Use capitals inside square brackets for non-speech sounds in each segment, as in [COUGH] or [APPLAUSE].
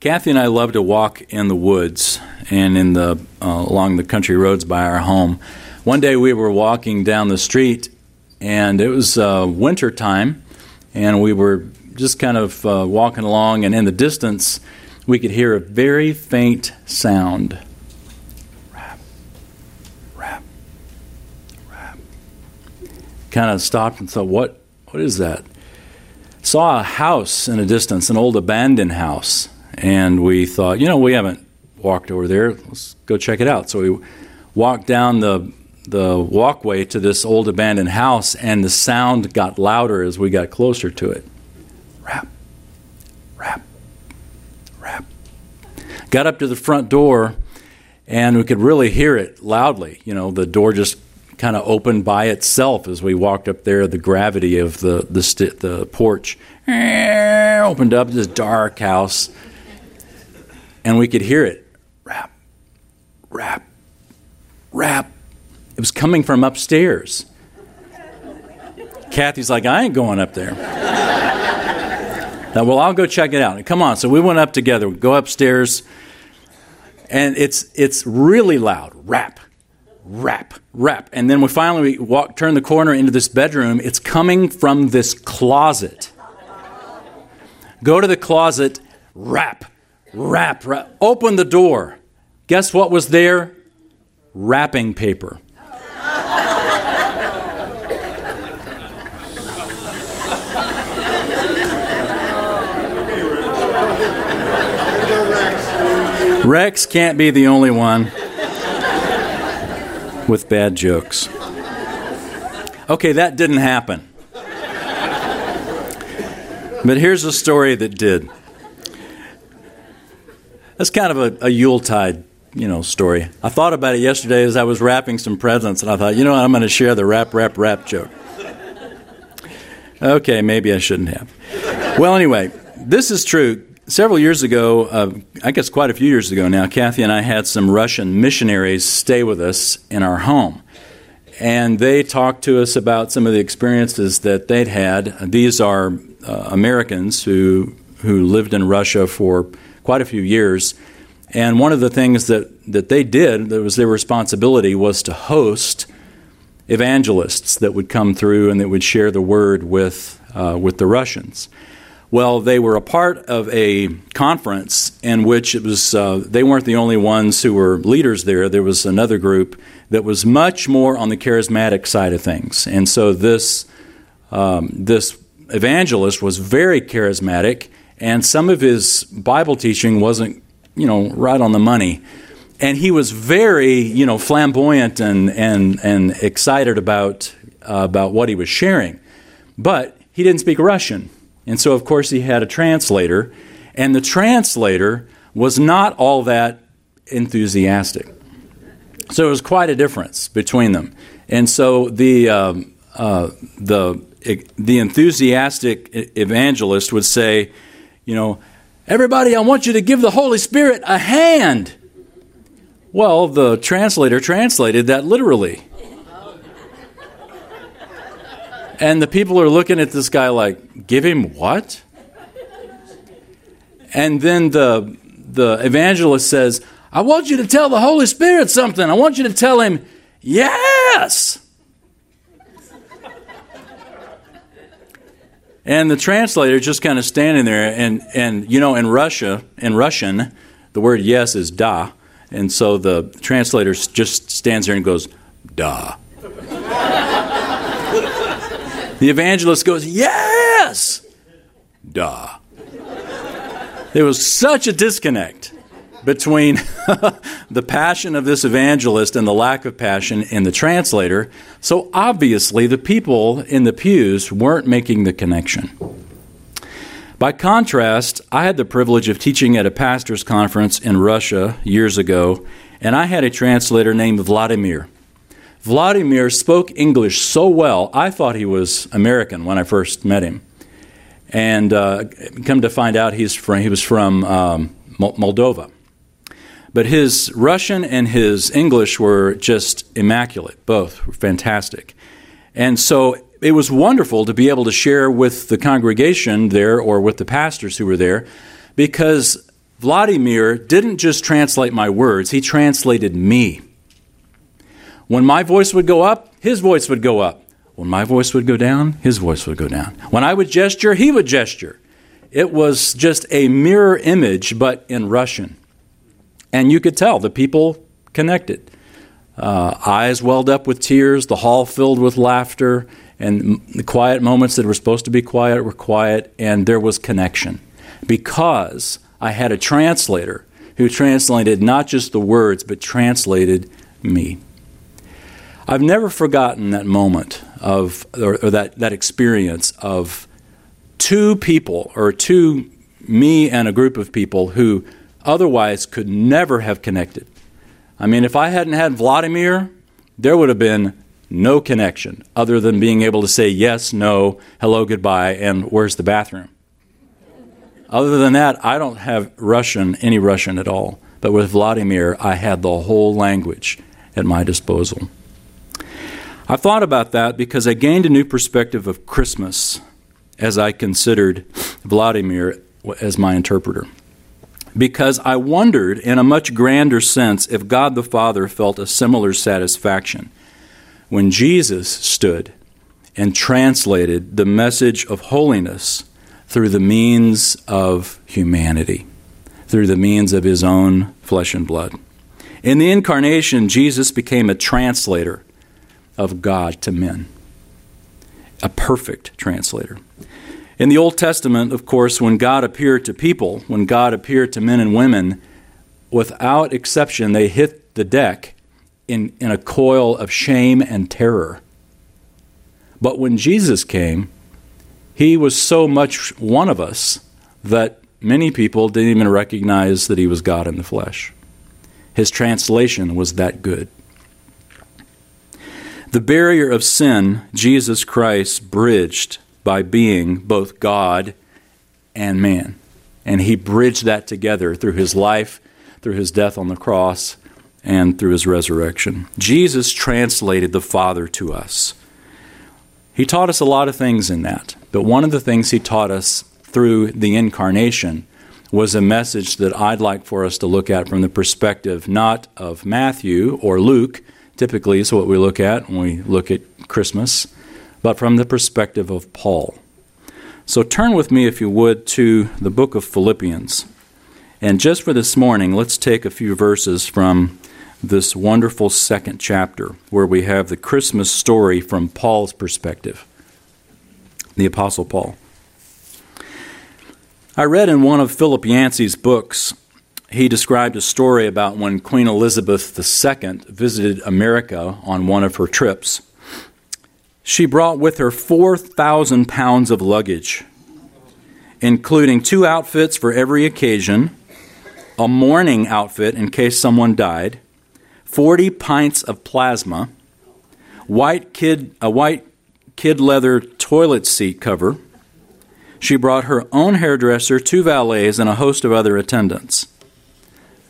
Kathy and I love to walk in the woods and in the uh, along the country roads by our home. One day we were walking down the street, and it was uh, winter time, and we were just kind of uh, walking along, and in the distance we could hear a very faint sound. Rap, rap, rap. Kind of stopped and thought, "What? What is that?" Saw a house in a distance, an old abandoned house and we thought, you know, we haven't walked over there. Let's go check it out. So we walked down the the walkway to this old abandoned house, and the sound got louder as we got closer to it. Rap, rap, rap. Got up to the front door, and we could really hear it loudly. You know, the door just kind of opened by itself as we walked up there. The gravity of the the, st- the porch eh, opened up this dark house and we could hear it rap, rap, rap. It was coming from upstairs. Kathy's like, I ain't going up there. now, well, I'll go check it out. Come on. So we went up together. We go upstairs, and it's it's really loud. Rap, rap, rap. And then we finally we walk, turn the corner into this bedroom. It's coming from this closet. Go to the closet, rap, Wrap, wrap. Open the door. Guess what was there? Wrapping paper. Rex can't be the only one with bad jokes. Okay, that didn't happen. But here's a story that did. That's kind of a, a Yuletide, you know, story. I thought about it yesterday as I was wrapping some presents, and I thought, you know what, I'm going to share the wrap, wrap, wrap joke. Okay, maybe I shouldn't have. Well, anyway, this is true. Several years ago, uh, I guess quite a few years ago now, Kathy and I had some Russian missionaries stay with us in our home. And they talked to us about some of the experiences that they'd had. These are uh, Americans who, who lived in Russia for quite a few years. And one of the things that, that they did, that was their responsibility, was to host evangelists that would come through and that would share the word with, uh, with the Russians. Well, they were a part of a conference in which it was, uh, they weren't the only ones who were leaders there. There was another group that was much more on the charismatic side of things. And so this, um, this evangelist was very charismatic and some of his Bible teaching wasn't, you know, right on the money. And he was very, you know, flamboyant and and and excited about uh, about what he was sharing, but he didn't speak Russian, and so of course he had a translator, and the translator was not all that enthusiastic. So it was quite a difference between them, and so the um, uh, the the enthusiastic evangelist would say you know, everybody, I want you to give the Holy Spirit a hand. Well, the translator translated that literally. And the people are looking at this guy like, give him what? And then the, the evangelist says, I want you to tell the Holy Spirit something. I want you to tell him, yes. And the translator just kind of standing there, and, and you know, in Russia, in Russian, the word yes is da, and so the translator just stands there and goes, da. the evangelist goes, yes, da. There was such a disconnect between [LAUGHS] the passion of this evangelist and the lack of passion in the translator. So obviously, the people in the pews weren't making the connection. By contrast, I had the privilege of teaching at a pastor's conference in Russia years ago, and I had a translator named Vladimir. Vladimir spoke English so well, I thought he was American when I first met him. And uh, come to find out, he's from, he was from um, Moldova. But his Russian and his English were just immaculate, both were fantastic. And so it was wonderful to be able to share with the congregation there or with the pastors who were there because Vladimir didn't just translate my words, he translated me. When my voice would go up, his voice would go up. When my voice would go down, his voice would go down. When I would gesture, he would gesture. It was just a mirror image, but in Russian. And you could tell the people connected. Uh, eyes welled up with tears, the hall filled with laughter, and the quiet moments that were supposed to be quiet were quiet, and there was connection. Because I had a translator who translated not just the words, but translated me. I've never forgotten that moment of, or, or that, that experience of two people, or two, me and a group of people who otherwise could never have connected. I mean, if I hadn't had Vladimir, there would have been no connection other than being able to say yes, no, hello, goodbye, and where's the bathroom. Other than that, I don't have Russian, any Russian at all. But with Vladimir, I had the whole language at my disposal. I thought about that because I gained a new perspective of Christmas as I considered Vladimir as my interpreter. Because I wondered, in a much grander sense, if God the Father felt a similar satisfaction when Jesus stood and translated the message of holiness through the means of humanity, through the means of his own flesh and blood. In the incarnation, Jesus became a translator of God to men, a perfect translator. In the Old Testament, of course, when God appeared to people, when God appeared to men and women, without exception, they hit the deck in, in a coil of shame and terror. But when Jesus came, he was so much one of us that many people didn't even recognize that he was God in the flesh. His translation was that good. The barrier of sin, Jesus Christ bridged by being both God and man. And he bridged that together through his life, through his death on the cross, and through his resurrection. Jesus translated the Father to us. He taught us a lot of things in that, but one of the things he taught us through the incarnation was a message that I'd like for us to look at from the perspective not of Matthew or Luke, typically is what we look at when we look at Christmas, but from the perspective of Paul. So turn with me, if you would, to the book of Philippians. And just for this morning, let's take a few verses from this wonderful second chapter where we have the Christmas story from Paul's perspective, the Apostle Paul. I read in one of Philip Yancey's books, he described a story about when Queen Elizabeth II visited America on one of her trips. She brought with her 4,000 pounds of luggage, including two outfits for every occasion, a mourning outfit in case someone died, 40 pints of plasma, white kid, a white kid leather toilet seat cover. She brought her own hairdresser, two valets, and a host of other attendants.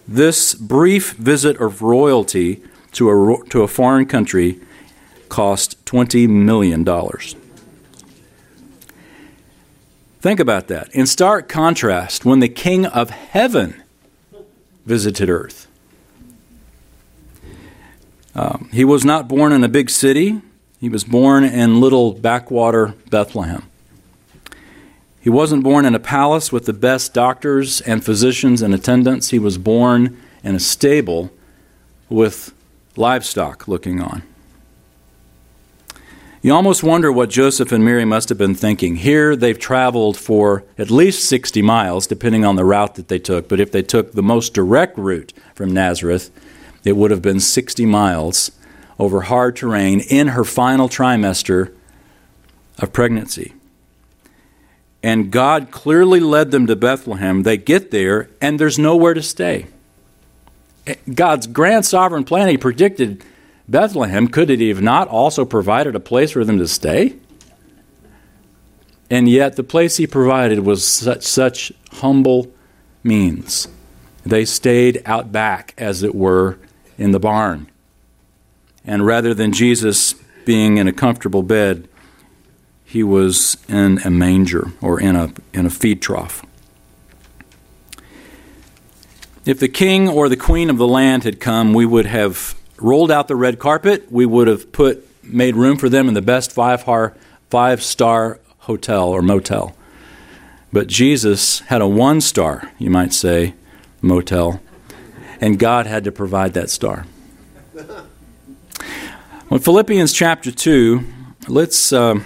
This brief visit of royalty to a, to a foreign country cost $20 million. Think about that. In stark contrast, when the King of Heaven visited earth, um, he was not born in a big city, he was born in little backwater Bethlehem. He wasn't born in a palace with the best doctors and physicians in attendance. He was born in a stable with livestock looking on. You almost wonder what Joseph and Mary must have been thinking. Here they've traveled for at least 60 miles, depending on the route that they took. But if they took the most direct route from Nazareth, it would have been 60 miles over hard terrain in her final trimester of pregnancy. And God clearly led them to Bethlehem. They get there, and there's nowhere to stay. Eh, God's grand sovereign plan, He predicted Bethlehem. Could it have not also provided a place for them to stay? And yet, the place He provided was such, such humble means. They stayed out back, as it were, in the barn. And rather than Jesus being in a comfortable bed, he was in a manger or in a, in a feed trough. If the king or the queen of the land had come, we would have rolled out the red carpet. We would have put made room for them in the best five five star hotel or motel. But Jesus had a one star, you might say, motel, and God had to provide that star. Well, Philippians chapter 2, let's. Uh,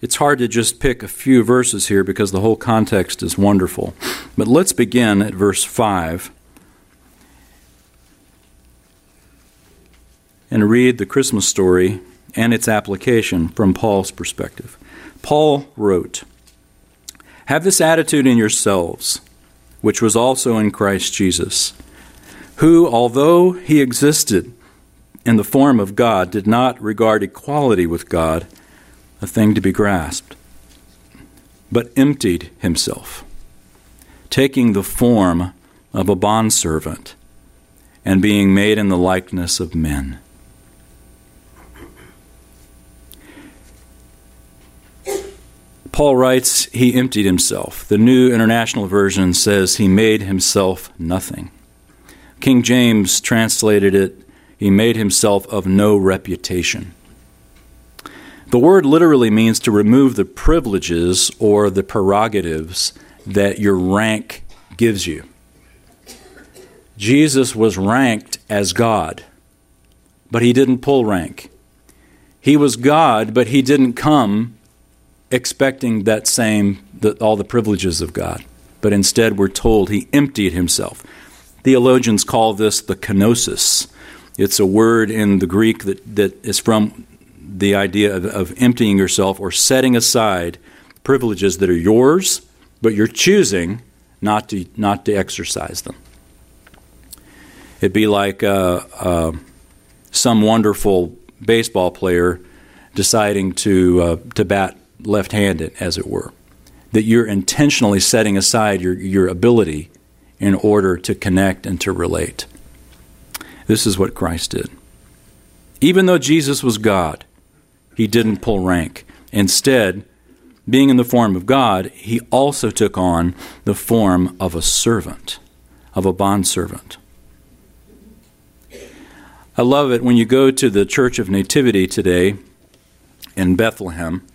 it's hard to just pick a few verses here because the whole context is wonderful. But let's begin at verse 5 and read the Christmas story and its application from Paul's perspective. Paul wrote, Have this attitude in yourselves, which was also in Christ Jesus, who, although he existed in the form of God, did not regard equality with God a thing to be grasped, but emptied himself, taking the form of a bondservant and being made in the likeness of men. Paul writes, He emptied himself. The New International Version says, He made himself nothing. King James translated it, He made himself of no reputation. The word literally means to remove the privileges or the prerogatives that your rank gives you. Jesus was ranked as God, but he didn't pull rank. He was God, but he didn't come expecting that same, the, all the privileges of God. But instead, we're told he emptied himself. Theologians call this the kenosis. It's a word in the Greek that, that is from the idea of, of emptying yourself or setting aside privileges that are yours, but you're choosing not to, not to exercise them. It'd be like uh, uh, some wonderful baseball player deciding to, uh, to bat left handed, as it were. That you're intentionally setting aside your, your ability in order to connect and to relate. This is what Christ did. Even though Jesus was God, he didn't pull rank. Instead, being in the form of God, he also took on the form of a servant, of a bondservant. I love it when you go to the Church of Nativity today in Bethlehem.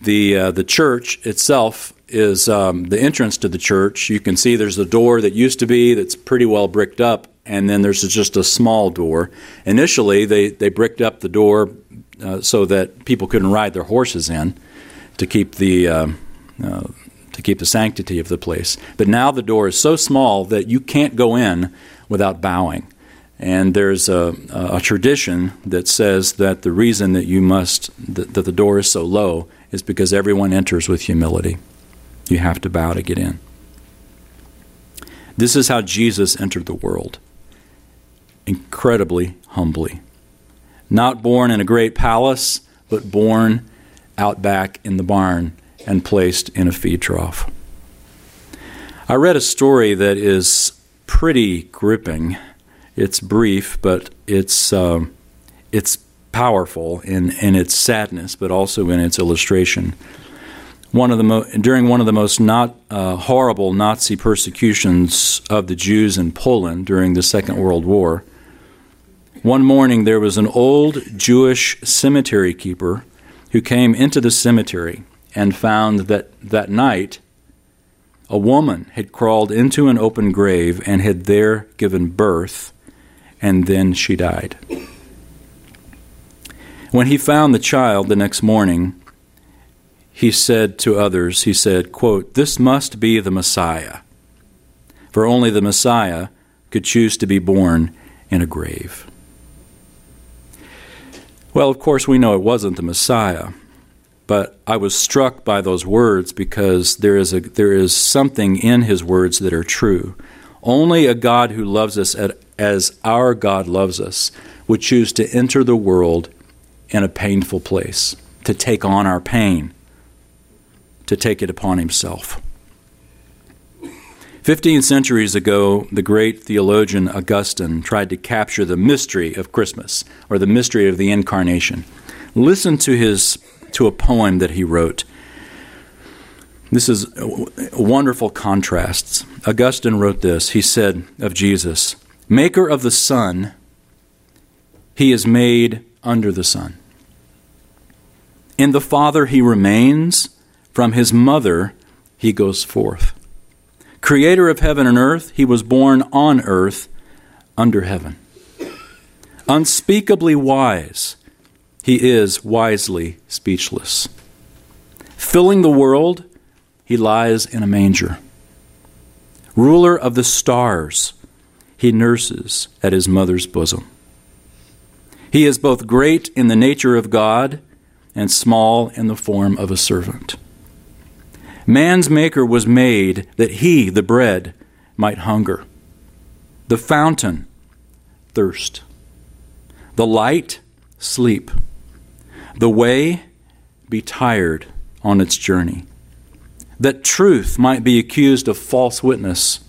The, uh, the church itself is um, the entrance to the church. You can see there's a door that used to be that's pretty well bricked up, and then there's just a small door. Initially, they, they bricked up the door uh, so that people couldn't ride their horses in to keep the uh, uh, to keep the sanctity of the place. But now the door is so small that you can't go in without bowing. And there's a, a tradition that says that the reason that you must that, that the door is so low is because everyone enters with humility. You have to bow to get in. This is how Jesus entered the world incredibly humbly not born in a great palace, but born out back in the barn and placed in a feed trough. I read a story that is pretty gripping. It's brief, but it's uh, it's powerful in, in its sadness, but also in its illustration. One of the mo- during one of the most not uh, horrible Nazi persecutions of the Jews in Poland during the Second World War, one morning, there was an old Jewish cemetery keeper who came into the cemetery and found that that night a woman had crawled into an open grave and had there given birth, and then she died. When he found the child the next morning, he said to others, he said, quote, This must be the Messiah, for only the Messiah could choose to be born in a grave. Well, of course, we know it wasn't the Messiah, but I was struck by those words because there is, a, there is something in his words that are true. Only a God who loves us as our God loves us would choose to enter the world in a painful place, to take on our pain, to take it upon himself. Fifteen centuries ago, the great theologian Augustine tried to capture the mystery of Christmas, or the mystery of the Incarnation. Listen to, his, to a poem that he wrote. This is wonderful contrasts. Augustine wrote this. He said of Jesus, Maker of the sun, he is made under the sun. In the Father he remains, from his mother he goes forth. Creator of heaven and earth, he was born on earth under heaven. Unspeakably wise, he is wisely speechless. Filling the world, he lies in a manger. Ruler of the stars, he nurses at his mother's bosom. He is both great in the nature of God and small in the form of a servant. Man's maker was made that he, the bread, might hunger, the fountain, thirst, the light, sleep, the way, be tired on its journey, that truth might be accused of false witness,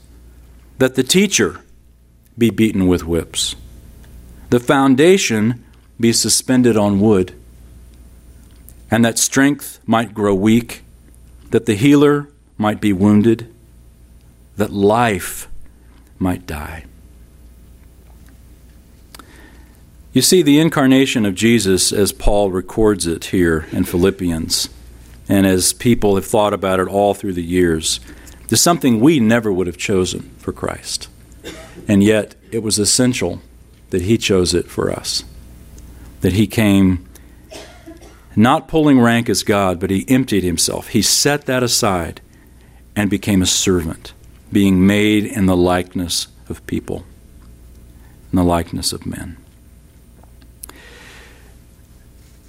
that the teacher be beaten with whips, the foundation be suspended on wood, and that strength might grow weak that the healer might be wounded, that life might die. You see, the incarnation of Jesus, as Paul records it here in Philippians, and as people have thought about it all through the years, is something we never would have chosen for Christ. And yet, it was essential that He chose it for us. That He came not pulling rank as God, but he emptied himself. He set that aside and became a servant, being made in the likeness of people, in the likeness of men.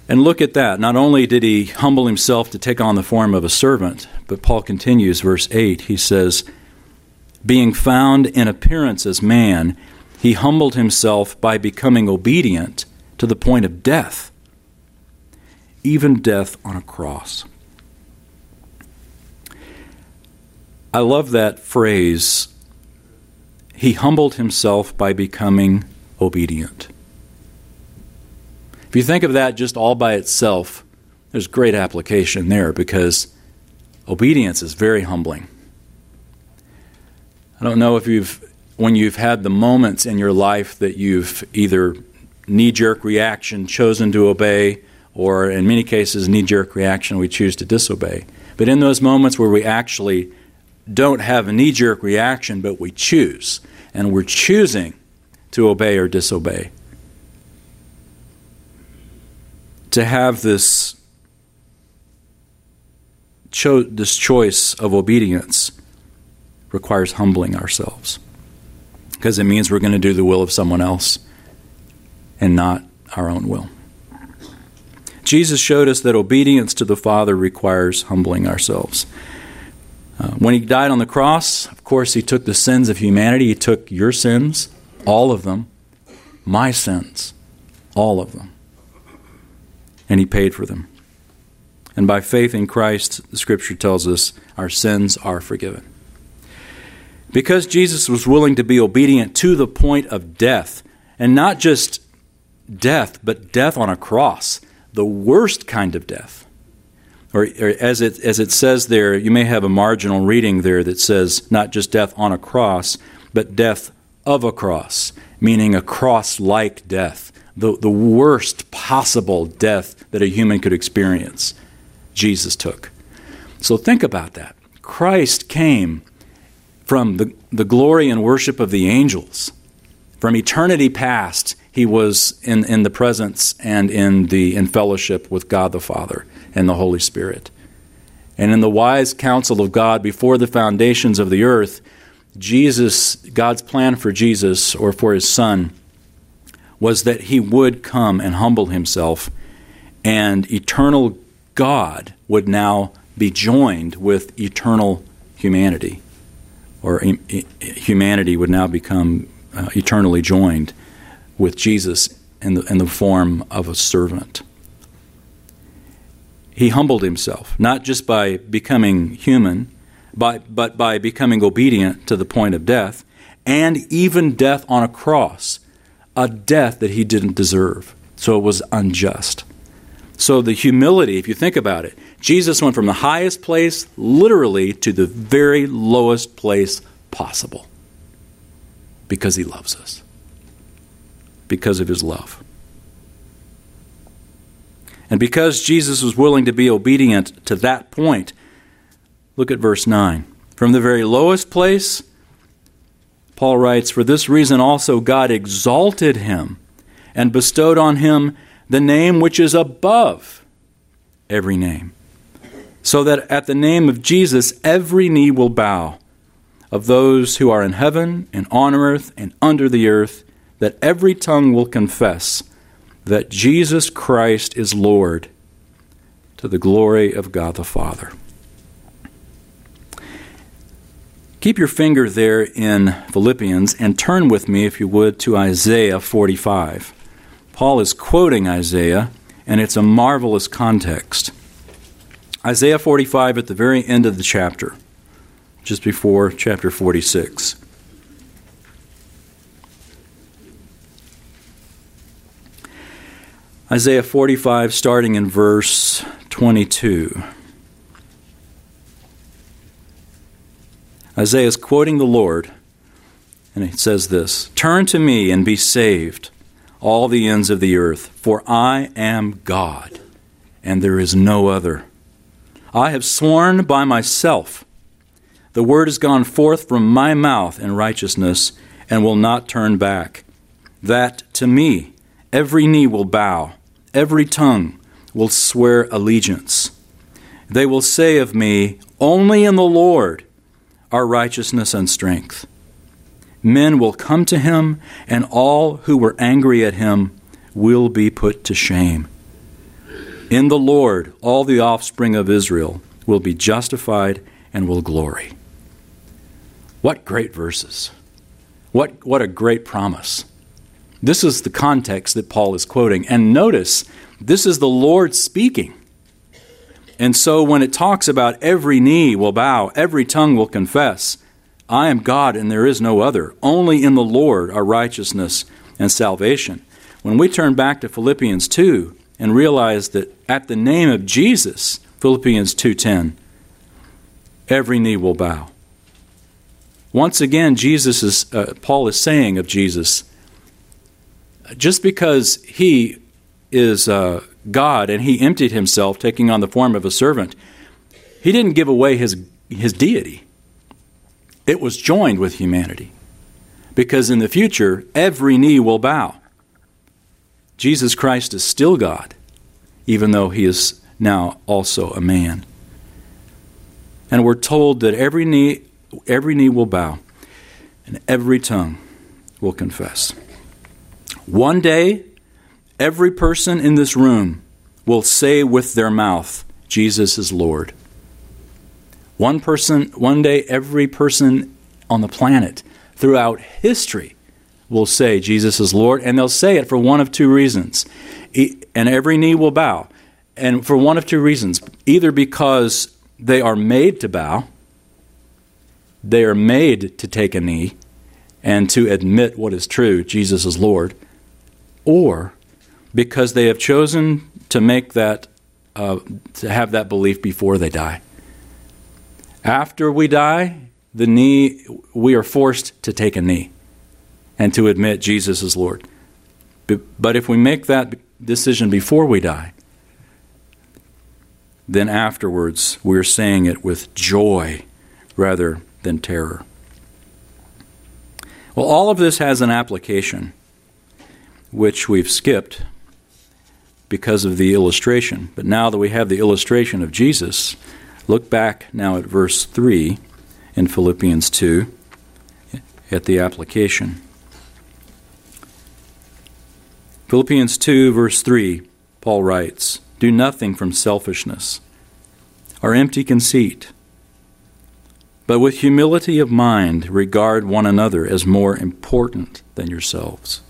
And look at that. Not only did he humble himself to take on the form of a servant, but Paul continues, verse 8, he says, Being found in appearance as man, he humbled himself by becoming obedient to the point of death even death on a cross. I love that phrase. He humbled himself by becoming obedient. If you think of that just all by itself, there's great application there because obedience is very humbling. I don't know if you've, when you've had the moments in your life that you've either knee jerk reaction, chosen to obey, or in many cases, knee jerk reaction, we choose to disobey. But in those moments where we actually don't have a knee jerk reaction, but we choose, and we're choosing to obey or disobey, to have this, cho- this choice of obedience requires humbling ourselves because it means we're going to do the will of someone else and not our own will. Jesus showed us that obedience to the Father requires humbling ourselves. Uh, when he died on the cross, of course, he took the sins of humanity. He took your sins, all of them, my sins, all of them, and he paid for them. And by faith in Christ, the scripture tells us our sins are forgiven. Because Jesus was willing to be obedient to the point of death, and not just death, but death on a cross the worst kind of death. Or, or, as, it, as it says there, you may have a marginal reading there that says not just death on a cross, but death of a cross, meaning a cross like death, the, the worst possible death that a human could experience. Jesus took. So think about that. Christ came from the, the glory and worship of the angels, from eternity past he was in, in the presence and in the in fellowship with God the Father and the Holy Spirit. And in the wise counsel of God before the foundations of the earth, Jesus, God's plan for Jesus or for his son was that he would come and humble himself, and eternal God would now be joined with eternal humanity, or humanity would now become uh, eternally joined with Jesus in the, in the form of a servant. He humbled himself, not just by becoming human, but, but by becoming obedient to the point of death, and even death on a cross, a death that he didn't deserve. So it was unjust. So, the humility, if you think about it, Jesus went from the highest place literally to the very lowest place possible because he loves us, because of his love. And because Jesus was willing to be obedient to that point, look at verse 9. From the very lowest place, Paul writes, For this reason also God exalted him and bestowed on him the name which is above every name, so that at the name of Jesus every knee will bow, of those who are in heaven and on earth and under the earth, that every tongue will confess that Jesus Christ is Lord, to the glory of God the Father. Keep your finger there in Philippians and turn with me, if you would, to Isaiah 45. Paul is quoting Isaiah, and it's a marvelous context. Isaiah 45 at the very end of the chapter, just before chapter 46. Isaiah 45, starting in verse 22. Isaiah is quoting the Lord, and he says this Turn to me and be saved all the ends of the earth, for I am God, and there is no other. I have sworn by myself. The word has gone forth from my mouth in righteousness and will not turn back. That to me every knee will bow, every tongue will swear allegiance. They will say of me, Only in the Lord are righteousness and strength men will come to him, and all who were angry at him will be put to shame. In the Lord, all the offspring of Israel will be justified and will glory. What great verses! What, what a great promise. This is the context that Paul is quoting. And notice, this is the Lord speaking. And so when it talks about every knee will bow, every tongue will confess, I am God and there is no other. Only in the Lord are righteousness and salvation. When we turn back to Philippians 2 and realize that at the name of Jesus, Philippians 2:10, every knee will bow. Once again, Jesus is uh, Paul is saying of Jesus, just because he is uh, God and he emptied himself, taking on the form of a servant, he didn't give away his his deity it was joined with humanity. Because in the future, every knee will bow. Jesus Christ is still God, even though he is now also a man. And we're told that every knee, every knee will bow and every tongue will confess. One day, every person in this room will say with their mouth, Jesus is Lord. One person, one day, every person on the planet throughout history will say Jesus is Lord, and they'll say it for one of two reasons. And every knee will bow. And for one of two reasons either because they are made to bow, they are made to take a knee and to admit what is true Jesus is Lord, or because they have chosen to make that, uh, to have that belief before they die. After we die, the knee, we are forced to take a knee and to admit Jesus is Lord. But if we make that decision before we die, then afterwards we're saying it with joy rather than terror. Well, all of this has an application, which we've skipped because of the illustration. But now that we have the illustration of Jesus, Look back now at verse 3 in Philippians 2 at the application. Philippians 2, verse 3, Paul writes, Do nothing from selfishness or empty conceit, but with humility of mind regard one another as more important than yourselves.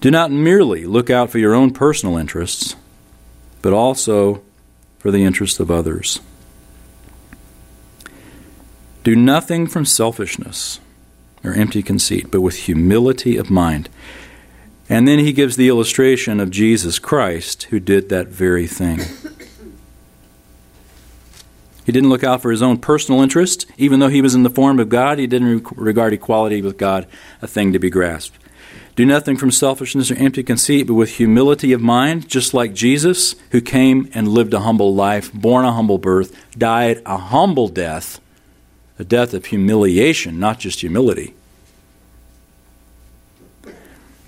Do not merely look out for your own personal interests, but also for the interest of others. Do nothing from selfishness or empty conceit, but with humility of mind. And then he gives the illustration of Jesus Christ who did that very thing. He didn't look out for his own personal interest. Even though he was in the form of God, he didn't regard equality with God a thing to be grasped. Do nothing from selfishness or empty conceit, but with humility of mind, just like Jesus, who came and lived a humble life, born a humble birth, died a humble death, a death of humiliation, not just humility.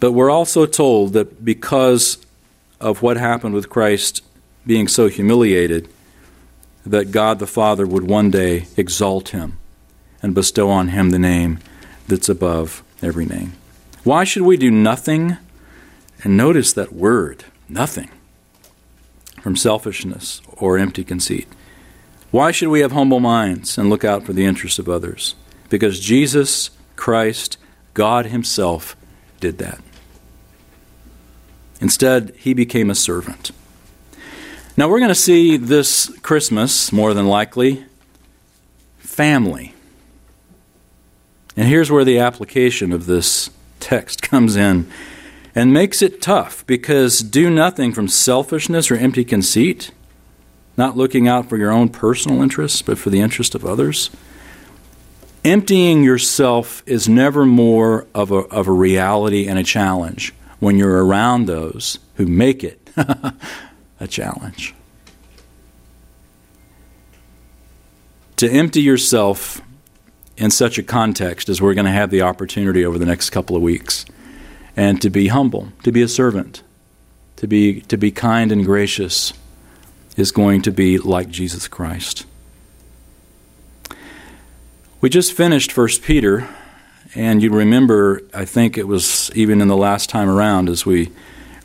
But we're also told that because of what happened with Christ being so humiliated, that God the Father would one day exalt him and bestow on him the name that's above every name. Why should we do nothing? And notice that word, nothing, from selfishness or empty conceit. Why should we have humble minds and look out for the interests of others? Because Jesus Christ, God Himself, did that. Instead, He became a servant. Now, we're going to see this Christmas, more than likely, family. And here's where the application of this text comes in and makes it tough because do nothing from selfishness or empty conceit, not looking out for your own personal interests, but for the interest of others. Emptying yourself is never more of a, of a reality and a challenge when you're around those who make it [LAUGHS] a challenge. To empty yourself in such a context as we're going to have the opportunity over the next couple of weeks. And to be humble, to be a servant, to be, to be kind and gracious is going to be like Jesus Christ. We just finished 1 Peter, and you remember, I think it was even in the last time around as we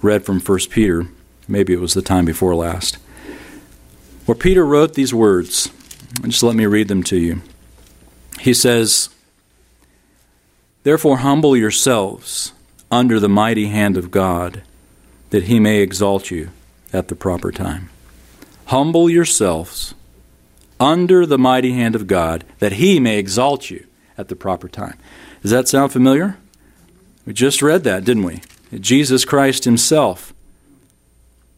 read from 1 Peter, maybe it was the time before last, where Peter wrote these words. Just let me read them to you. He says, Therefore, humble yourselves under the mighty hand of God, that he may exalt you at the proper time. Humble yourselves under the mighty hand of God, that he may exalt you at the proper time. Does that sound familiar? We just read that, didn't we? Jesus Christ himself,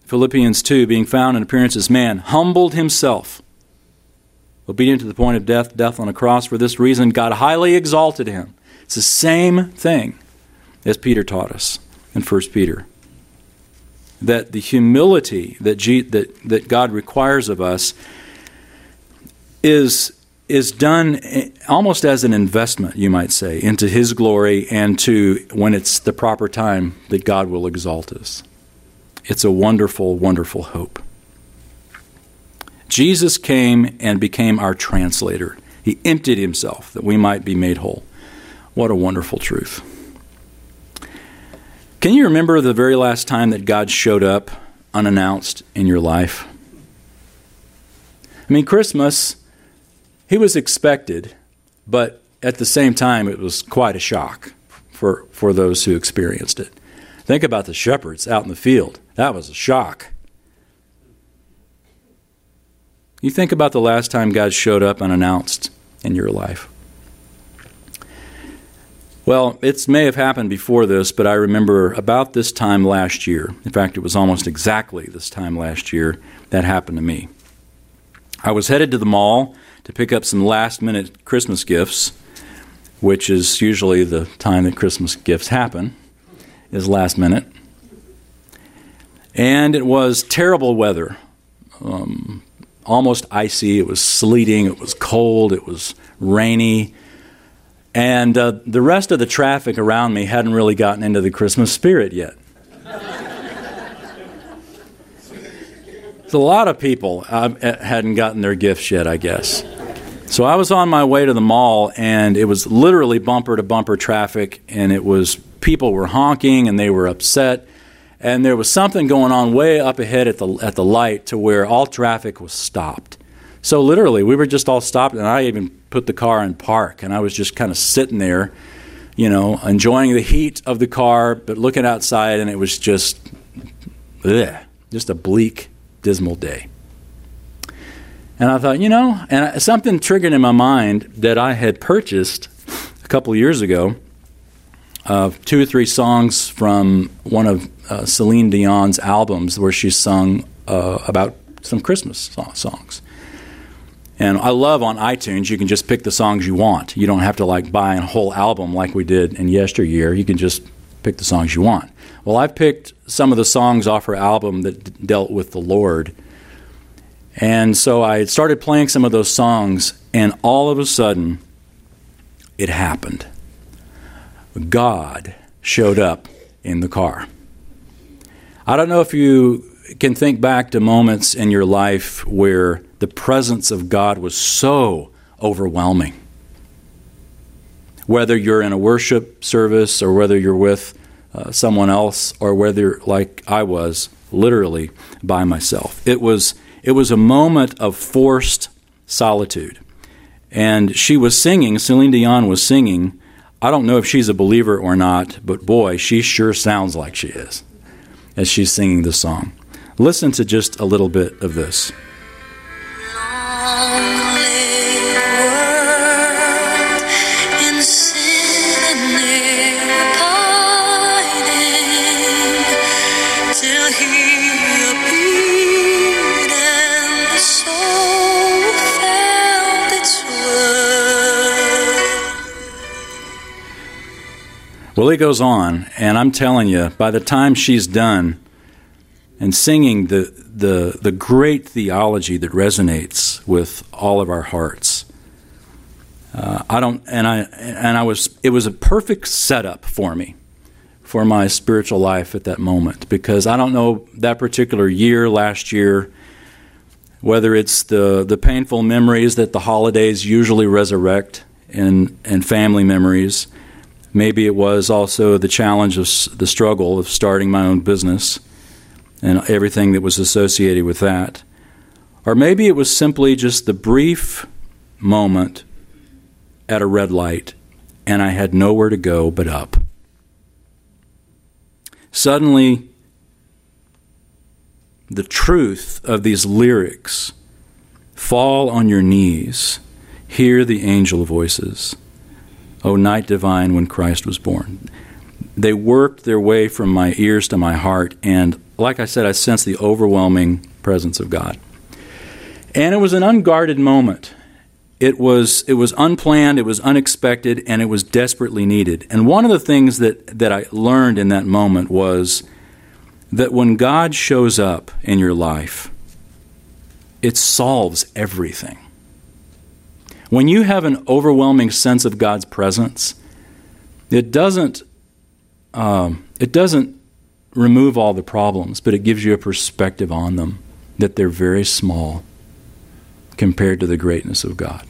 Philippians 2, being found in appearance as man, humbled himself obedient to the point of death, death on a cross. For this reason, God highly exalted him. It's the same thing as Peter taught us in 1 Peter. That the humility that, G, that, that God requires of us is, is done almost as an investment, you might say, into His glory and to when it's the proper time that God will exalt us. It's a wonderful, wonderful hope. Jesus came and became our translator. He emptied himself that we might be made whole. What a wonderful truth. Can you remember the very last time that God showed up unannounced in your life? I mean, Christmas, he was expected, but at the same time, it was quite a shock for, for those who experienced it. Think about the shepherds out in the field. That was a shock. You think about the last time God showed up unannounced in your life. Well, it may have happened before this, but I remember about this time last year. In fact, it was almost exactly this time last year that happened to me. I was headed to the mall to pick up some last minute Christmas gifts, which is usually the time that Christmas gifts happen, is last minute. And it was terrible weather. Um, almost icy. It was sleeting. It was cold. It was rainy. And uh, the rest of the traffic around me hadn't really gotten into the Christmas spirit yet. a lot of people uh, hadn't gotten their gifts yet, I guess. So I was on my way to the mall, and it was literally bumper to bumper traffic, and it was people were honking and they were upset and there was something going on way up ahead at the at the light to where all traffic was stopped. So literally, we were just all stopped, and I even put the car in park, and I was just kind of sitting there, you know, enjoying the heat of the car, but looking outside, and it was just, ugh, just a bleak, dismal day. And I thought, you know, and something triggered in my mind that I had purchased a couple years ago two or three songs from one of uh, Celine Dion's albums where she sung uh, about some Christmas songs. And I love on iTunes, you can just pick the songs you want. You don't have to like buy a whole album like we did in yesteryear. You can just pick the songs you want. Well, I've picked some of the songs off her album that d- dealt with the Lord. And so I started playing some of those songs, and all of a sudden, it happened. God showed up in the car. I don't know if you can think back to moments in your life where the presence of God was so overwhelming. Whether you're in a worship service or whether you're with uh, someone else or whether, like I was, literally by myself. It was, it was a moment of forced solitude. And she was singing, Celine Dion was singing. I don't know if she's a believer or not, but boy, she sure sounds like she is as she's singing the song. Listen to just a little bit of this. Well, he goes on, and I'm telling you, by the time she's done and singing the, the, the great theology that resonates with all of our hearts, uh, I don't, and I, and I was, it was a perfect setup for me for my spiritual life at that moment because I don't know that particular year, last year, whether it's the, the painful memories that the holidays usually resurrect and, and family memories Maybe it was also the challenge of the struggle of starting my own business and everything that was associated with that. Or maybe it was simply just the brief moment at a red light and I had nowhere to go but up. Suddenly, the truth of these lyrics fall on your knees, hear the angel voices. O night divine when Christ was born. They worked their way from my ears to my heart, and like I said, I sensed the overwhelming presence of God. And it was an unguarded moment. It was, it was unplanned, it was unexpected, and it was desperately needed. And one of the things that, that I learned in that moment was that when God shows up in your life, it solves everything. When you have an overwhelming sense of God's presence, it doesn't um, it doesn't remove all the problems, but it gives you a perspective on them that they're very small compared to the greatness of God.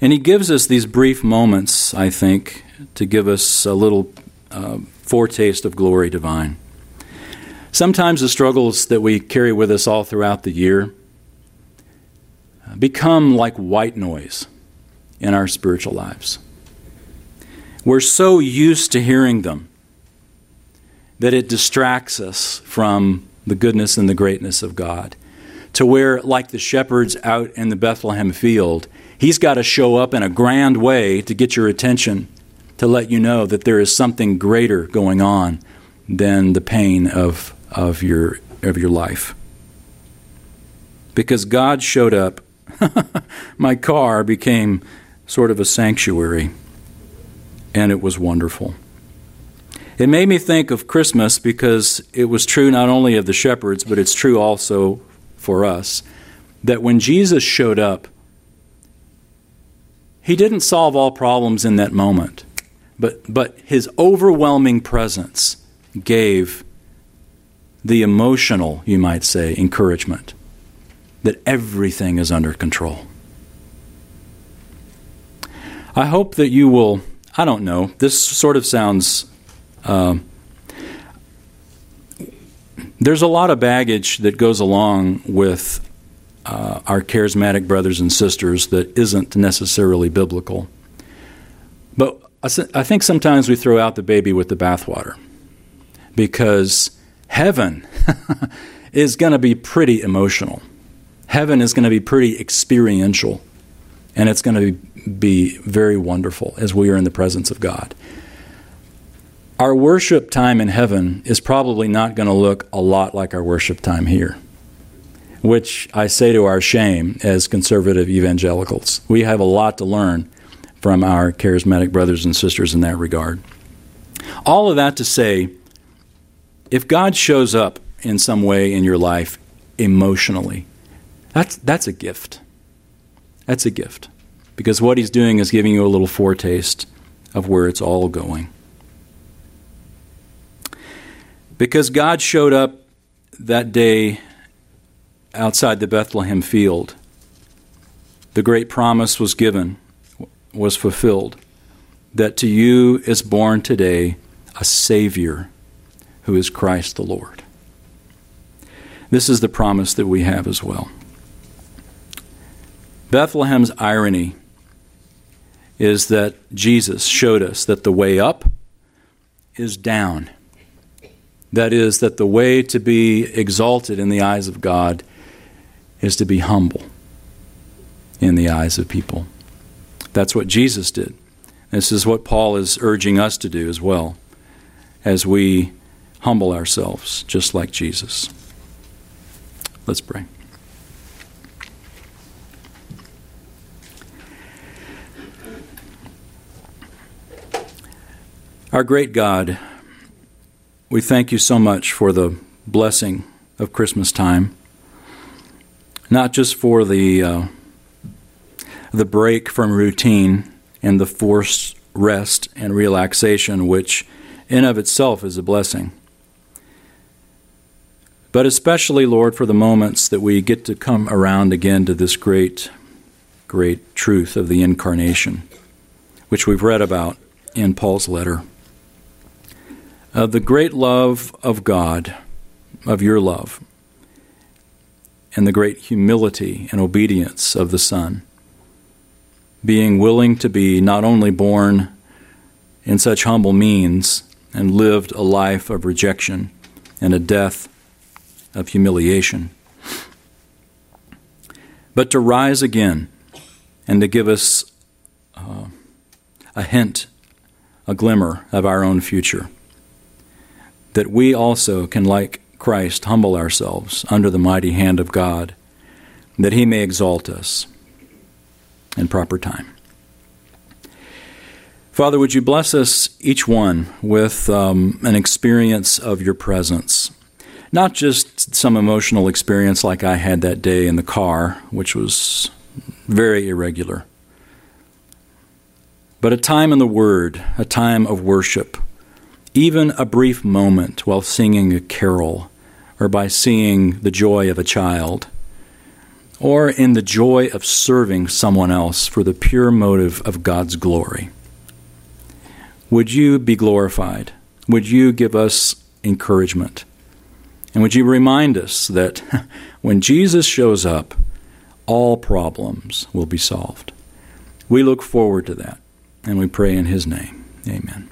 And he gives us these brief moments, I think, to give us a little uh, foretaste of glory divine. Sometimes the struggles that we carry with us all throughout the year become like white noise in our spiritual lives. We're so used to hearing them that it distracts us from the goodness and the greatness of God. To where, like the shepherds out in the Bethlehem field, he's got to show up in a grand way to get your attention, to let you know that there is something greater going on than the pain of, of, your, of your life. Because God showed up [LAUGHS] my car became sort of a sanctuary, and it was wonderful. It made me think of Christmas because it was true not only of the shepherds, but it's true also for us that when Jesus showed up, he didn't solve all problems in that moment, but, but his overwhelming presence gave the emotional, you might say, encouragement that everything is under control. I hope that you will, I don't know, this sort of sounds. Uh, there's a lot of baggage that goes along with uh, our charismatic brothers and sisters that isn't necessarily biblical. But I think sometimes we throw out the baby with the bathwater because heaven [LAUGHS] is going to be pretty emotional heaven is going to be pretty experiential and it's going to be very wonderful as we are in the presence of God. Our worship time in heaven is probably not going to look a lot like our worship time here, which I say to our shame as conservative evangelicals. We have a lot to learn from our charismatic brothers and sisters in that regard. All of that to say, if God shows up in some way in your life emotionally, that's, that's a gift. That's a gift. Because what He's doing is giving you a little foretaste of where it's all going. Because God showed up that day outside the Bethlehem field, the great promise was given, was fulfilled, that to you is born today a Savior who is Christ the Lord. This is the promise that we have as well. Bethlehem's irony is that Jesus showed us that the way up is down. That is, that the way to be exalted in the eyes of God is to be humble in the eyes of people. That's what Jesus did. This is what Paul is urging us to do as well as we humble ourselves, just like Jesus. Let's pray. Our great God, we thank you so much for the blessing of Christmas time, not just for the uh, the break from routine and the forced rest and relaxation, which in of itself is a blessing, but especially, Lord, for the moments that we get to come around again to this great, great truth of the incarnation, which we've read about in Paul's letter. Of the great love of God, of your love, and the great humility and obedience of the Son, being willing to be not only born in such humble means and lived a life of rejection and a death of humiliation, but to rise again and to give us uh, a hint, a glimmer of our own future. That we also can, like Christ, humble ourselves under the mighty hand of God, that He may exalt us in proper time. Father, would you bless us each one with um, an experience of your presence? Not just some emotional experience like I had that day in the car, which was very irregular, but a time in the Word, a time of worship, even a brief moment while singing a carol or by seeing the joy of a child or in the joy of serving someone else for the pure motive of God's glory. Would you be glorified? Would you give us encouragement? And would you remind us that [LAUGHS] when Jesus shows up, all problems will be solved? We look forward to that, and we pray in His name. Amen.